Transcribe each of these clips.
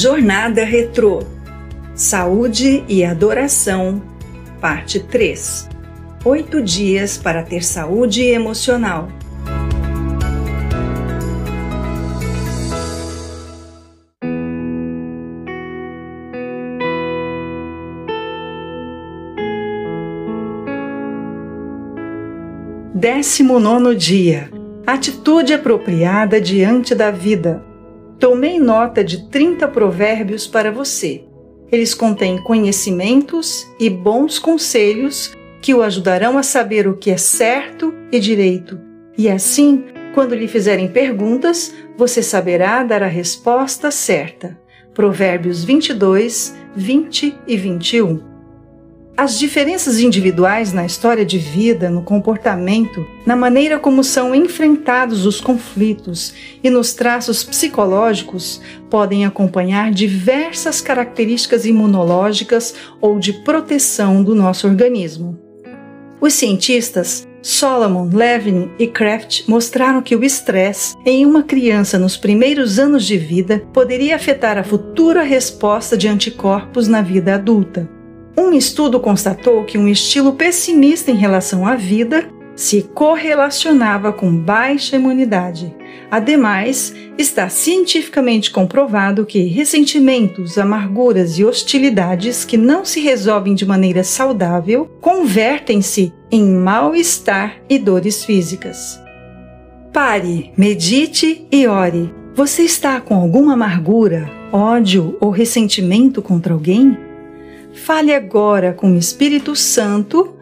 Jornada Retrô Saúde e Adoração, Parte 3 Oito dias para ter saúde emocional. Décimo nono dia. Atitude apropriada diante da vida. Tomei nota de 30 provérbios para você. Eles contêm conhecimentos e bons conselhos que o ajudarão a saber o que é certo e direito. E assim, quando lhe fizerem perguntas, você saberá dar a resposta certa. Provérbios 22, 20 e 21. As diferenças individuais na história de vida, no comportamento, na maneira como são enfrentados os conflitos e nos traços psicológicos podem acompanhar diversas características imunológicas ou de proteção do nosso organismo. Os cientistas Solomon, Levin e Kraft mostraram que o estresse em uma criança nos primeiros anos de vida poderia afetar a futura resposta de anticorpos na vida adulta. Um estudo constatou que um estilo pessimista em relação à vida se correlacionava com baixa imunidade. Ademais, está cientificamente comprovado que ressentimentos, amarguras e hostilidades que não se resolvem de maneira saudável convertem-se em mal-estar e dores físicas. Pare, medite e ore. Você está com alguma amargura, ódio ou ressentimento contra alguém? Fale agora com o Espírito Santo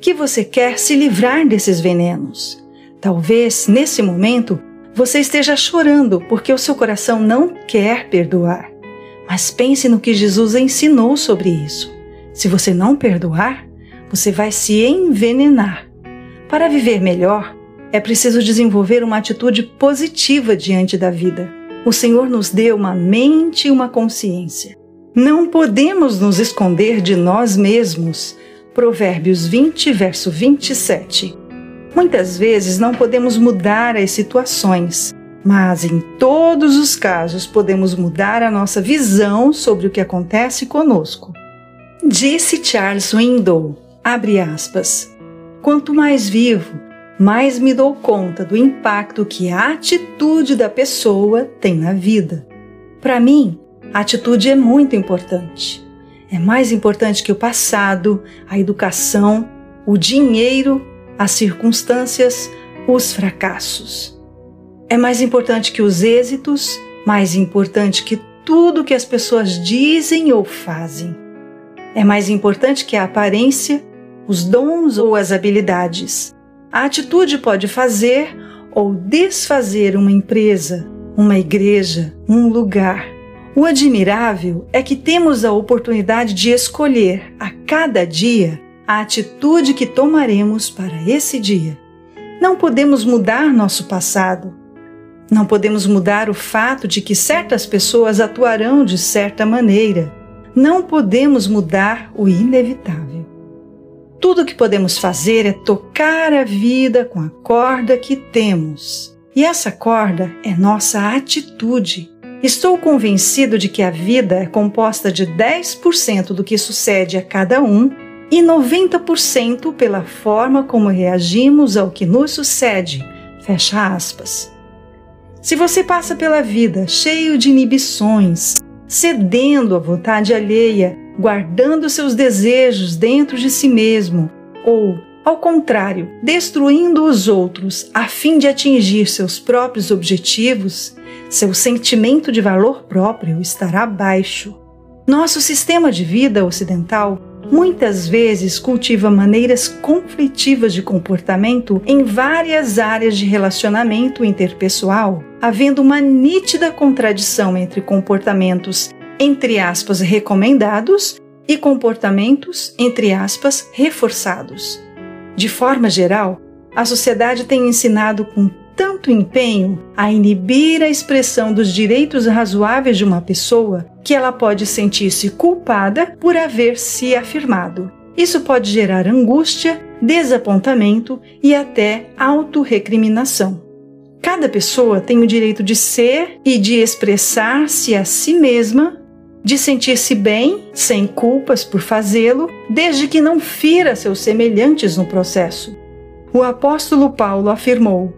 que você quer se livrar desses venenos. Talvez, nesse momento, você esteja chorando porque o seu coração não quer perdoar. Mas pense no que Jesus ensinou sobre isso. Se você não perdoar, você vai se envenenar. Para viver melhor, é preciso desenvolver uma atitude positiva diante da vida. O Senhor nos deu uma mente e uma consciência. Não podemos nos esconder de nós mesmos. Provérbios 20, verso 27. Muitas vezes não podemos mudar as situações, mas em todos os casos podemos mudar a nossa visão sobre o que acontece conosco. Disse Charles Swindoll, abre aspas, quanto mais vivo, mais me dou conta do impacto que a atitude da pessoa tem na vida. Para mim, a atitude é muito importante. É mais importante que o passado, a educação, o dinheiro, as circunstâncias, os fracassos. É mais importante que os êxitos, mais importante que tudo que as pessoas dizem ou fazem. É mais importante que a aparência, os dons ou as habilidades. A atitude pode fazer ou desfazer uma empresa, uma igreja, um lugar. O admirável é que temos a oportunidade de escolher a cada dia a atitude que tomaremos para esse dia. Não podemos mudar nosso passado. Não podemos mudar o fato de que certas pessoas atuarão de certa maneira. Não podemos mudar o inevitável. Tudo o que podemos fazer é tocar a vida com a corda que temos. E essa corda é nossa atitude Estou convencido de que a vida é composta de 10% do que sucede a cada um e 90% pela forma como reagimos ao que nos sucede. Fecha aspas. Se você passa pela vida cheio de inibições, cedendo à vontade alheia, guardando seus desejos dentro de si mesmo, ou, ao contrário, destruindo os outros a fim de atingir seus próprios objetivos, seu sentimento de valor próprio estará baixo. Nosso sistema de vida ocidental muitas vezes cultiva maneiras conflitivas de comportamento em várias áreas de relacionamento interpessoal, havendo uma nítida contradição entre comportamentos entre aspas recomendados e comportamentos entre aspas reforçados. De forma geral, a sociedade tem ensinado com tanto empenho a inibir a expressão dos direitos razoáveis de uma pessoa que ela pode sentir-se culpada por haver se afirmado. Isso pode gerar angústia, desapontamento e até autorrecriminação. Cada pessoa tem o direito de ser e de expressar-se a si mesma de sentir-se bem, sem culpas por fazê-lo, desde que não fira seus semelhantes no processo. O apóstolo Paulo afirmou: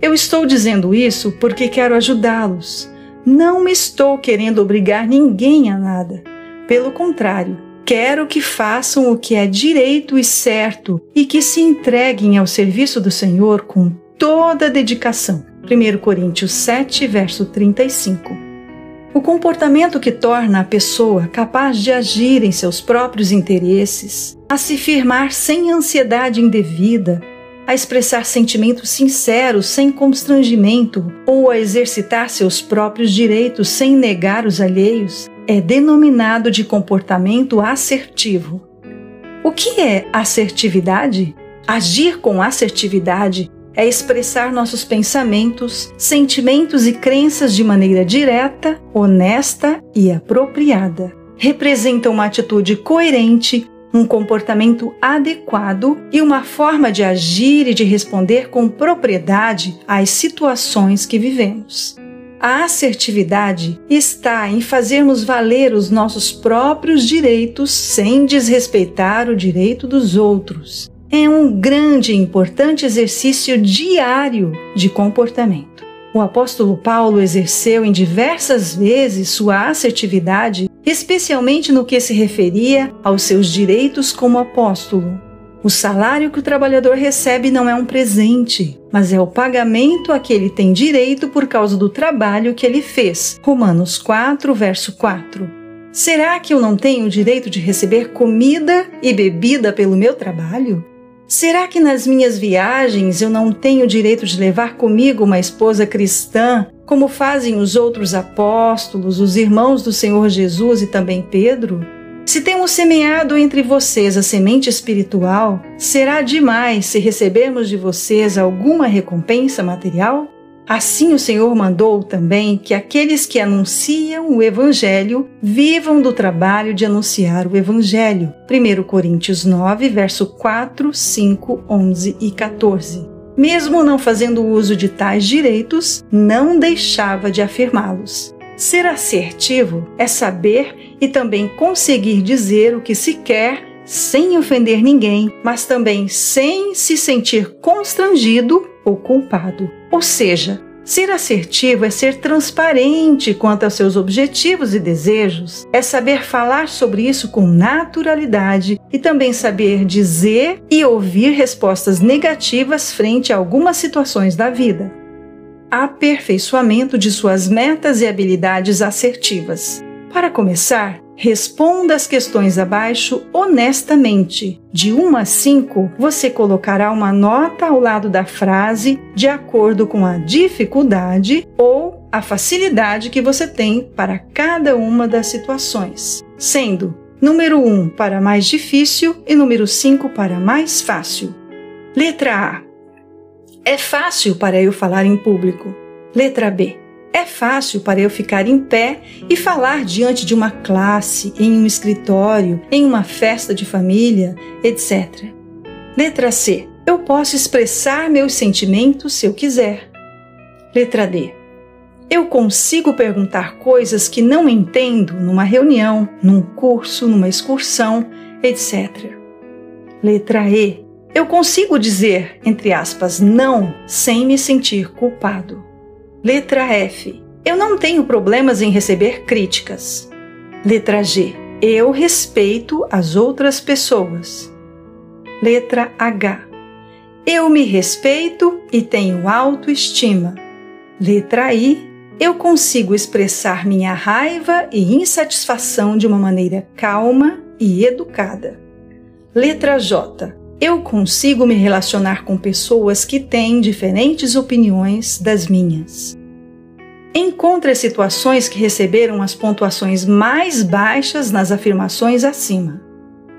Eu estou dizendo isso porque quero ajudá-los. Não me estou querendo obrigar ninguém a nada. Pelo contrário, quero que façam o que é direito e certo e que se entreguem ao serviço do Senhor com toda a dedicação. 1 Coríntios 7, verso 35. O comportamento que torna a pessoa capaz de agir em seus próprios interesses, a se firmar sem ansiedade indevida, a expressar sentimentos sinceros sem constrangimento ou a exercitar seus próprios direitos sem negar os alheios, é denominado de comportamento assertivo. O que é assertividade? Agir com assertividade é expressar nossos pensamentos, sentimentos e crenças de maneira direta, honesta e apropriada. Representa uma atitude coerente um comportamento adequado e uma forma de agir e de responder com propriedade às situações que vivemos. A assertividade está em fazermos valer os nossos próprios direitos sem desrespeitar o direito dos outros. É um grande e importante exercício diário de comportamento. O apóstolo Paulo exerceu em diversas vezes sua assertividade especialmente no que se referia aos seus direitos como apóstolo. O salário que o trabalhador recebe não é um presente, mas é o pagamento a que ele tem direito por causa do trabalho que ele fez. Romanos 4, verso 4. Será que eu não tenho o direito de receber comida e bebida pelo meu trabalho? Será que nas minhas viagens eu não tenho o direito de levar comigo uma esposa cristã, como fazem os outros apóstolos, os irmãos do Senhor Jesus e também Pedro? Se temos semeado entre vocês a semente espiritual, será demais se recebermos de vocês alguma recompensa material? Assim o Senhor mandou também que aqueles que anunciam o Evangelho vivam do trabalho de anunciar o Evangelho. 1 Coríntios 9, verso 4, 5, 11 e 14. Mesmo não fazendo uso de tais direitos, não deixava de afirmá-los. Ser assertivo é saber e também conseguir dizer o que se quer sem ofender ninguém, mas também sem se sentir constrangido ou culpado. Ou seja, ser assertivo é ser transparente quanto aos seus objetivos e desejos, é saber falar sobre isso com naturalidade e também saber dizer e ouvir respostas negativas frente a algumas situações da vida. Aperfeiçoamento de suas metas e habilidades assertivas. Para começar, Responda as questões abaixo honestamente. De 1 a 5, você colocará uma nota ao lado da frase de acordo com a dificuldade ou a facilidade que você tem para cada uma das situações, sendo número 1 para mais difícil e número 5 para mais fácil. Letra A. É fácil para eu falar em público. Letra B. É fácil para eu ficar em pé e falar diante de uma classe, em um escritório, em uma festa de família, etc. Letra C. Eu posso expressar meus sentimentos se eu quiser. Letra D. Eu consigo perguntar coisas que não entendo numa reunião, num curso, numa excursão, etc. Letra E. Eu consigo dizer, entre aspas, não sem me sentir culpado. Letra F. Eu não tenho problemas em receber críticas. Letra G. Eu respeito as outras pessoas. Letra H. Eu me respeito e tenho autoestima. Letra I. Eu consigo expressar minha raiva e insatisfação de uma maneira calma e educada. Letra J. Eu consigo me relacionar com pessoas que têm diferentes opiniões das minhas. Encontre as situações que receberam as pontuações mais baixas nas afirmações acima.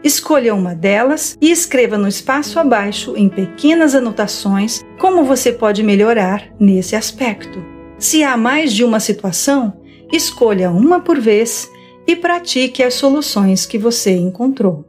Escolha uma delas e escreva no espaço abaixo, em pequenas anotações, como você pode melhorar nesse aspecto. Se há mais de uma situação, escolha uma por vez e pratique as soluções que você encontrou.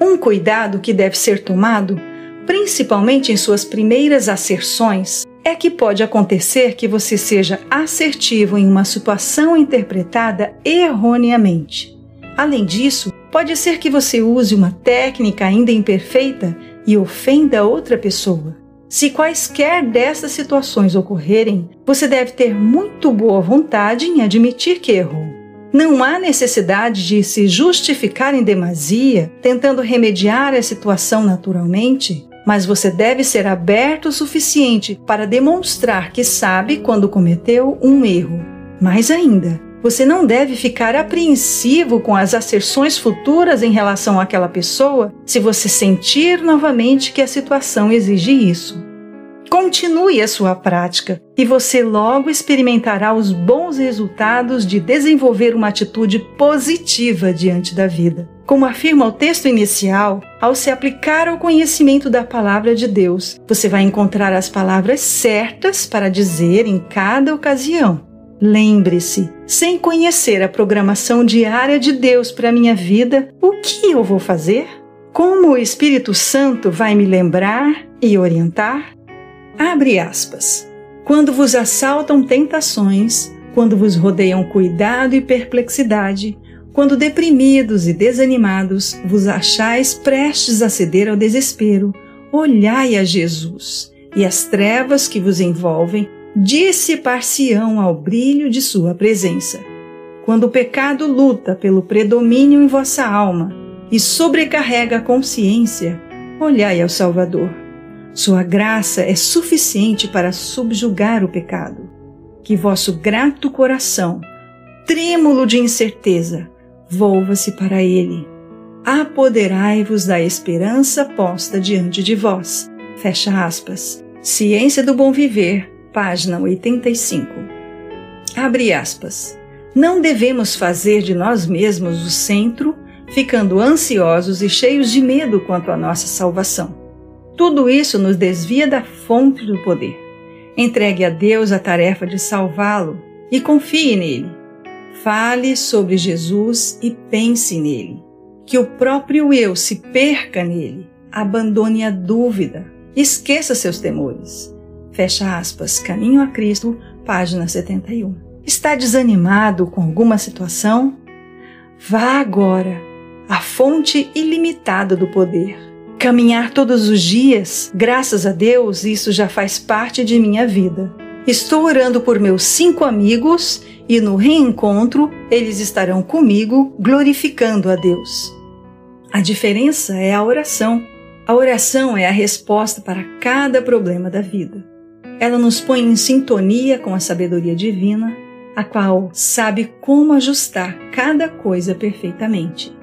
Um cuidado que deve ser tomado, principalmente em suas primeiras asserções, é que pode acontecer que você seja assertivo em uma situação interpretada erroneamente. Além disso, pode ser que você use uma técnica ainda imperfeita e ofenda outra pessoa. Se quaisquer dessas situações ocorrerem, você deve ter muito boa vontade em admitir que errou. Não há necessidade de se justificar em demasia, tentando remediar a situação naturalmente, mas você deve ser aberto o suficiente para demonstrar que sabe quando cometeu um erro. Mais ainda, você não deve ficar apreensivo com as asserções futuras em relação àquela pessoa se você sentir novamente que a situação exige isso. Continue a sua prática e você logo experimentará os bons resultados de desenvolver uma atitude positiva diante da vida. Como afirma o texto inicial, ao se aplicar ao conhecimento da palavra de Deus, você vai encontrar as palavras certas para dizer em cada ocasião. Lembre-se, sem conhecer a programação diária de Deus para minha vida, o que eu vou fazer? Como o Espírito Santo vai me lembrar e orientar? Abre aspas. Quando vos assaltam tentações, quando vos rodeiam cuidado e perplexidade, quando deprimidos e desanimados vos achais prestes a ceder ao desespero, olhai a Jesus, e as trevas que vos envolvem dissipar-se-ão ao brilho de sua presença. Quando o pecado luta pelo predomínio em vossa alma e sobrecarrega a consciência, olhai ao Salvador sua graça é suficiente para subjugar o pecado. Que vosso grato coração, trêmulo de incerteza, volva-se para ele. Apoderai-vos da esperança posta diante de vós. Fecha aspas. Ciência do Bom Viver, página 85. Abre aspas. Não devemos fazer de nós mesmos o centro, ficando ansiosos e cheios de medo quanto à nossa salvação. Tudo isso nos desvia da fonte do poder. Entregue a Deus a tarefa de salvá-lo e confie nele. Fale sobre Jesus e pense nele. Que o próprio eu se perca nele. Abandone a dúvida. Esqueça seus temores. Fecha aspas. Caminho a Cristo, página 71. Está desanimado com alguma situação? Vá agora à fonte ilimitada do poder Caminhar todos os dias, graças a Deus, isso já faz parte de minha vida. Estou orando por meus cinco amigos e no reencontro eles estarão comigo glorificando a Deus. A diferença é a oração. A oração é a resposta para cada problema da vida. Ela nos põe em sintonia com a sabedoria divina, a qual sabe como ajustar cada coisa perfeitamente.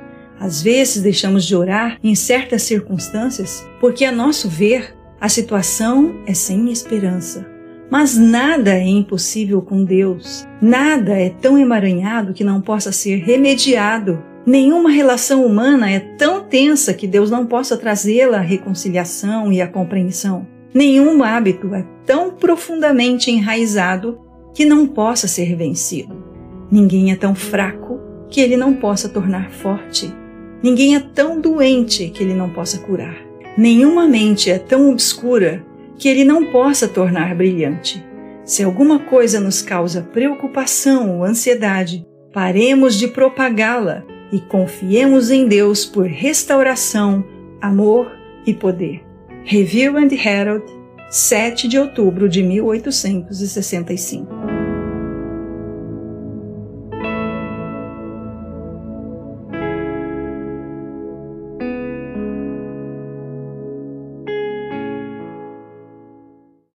Às vezes deixamos de orar em certas circunstâncias porque, a nosso ver, a situação é sem esperança. Mas nada é impossível com Deus. Nada é tão emaranhado que não possa ser remediado. Nenhuma relação humana é tão tensa que Deus não possa trazê-la à reconciliação e à compreensão. Nenhum hábito é tão profundamente enraizado que não possa ser vencido. Ninguém é tão fraco que ele não possa tornar forte. Ninguém é tão doente que ele não possa curar. Nenhuma mente é tão obscura que ele não possa tornar brilhante. Se alguma coisa nos causa preocupação ou ansiedade, paremos de propagá-la e confiemos em Deus por restauração, amor e poder. Review and Herald, 7 de outubro de 1865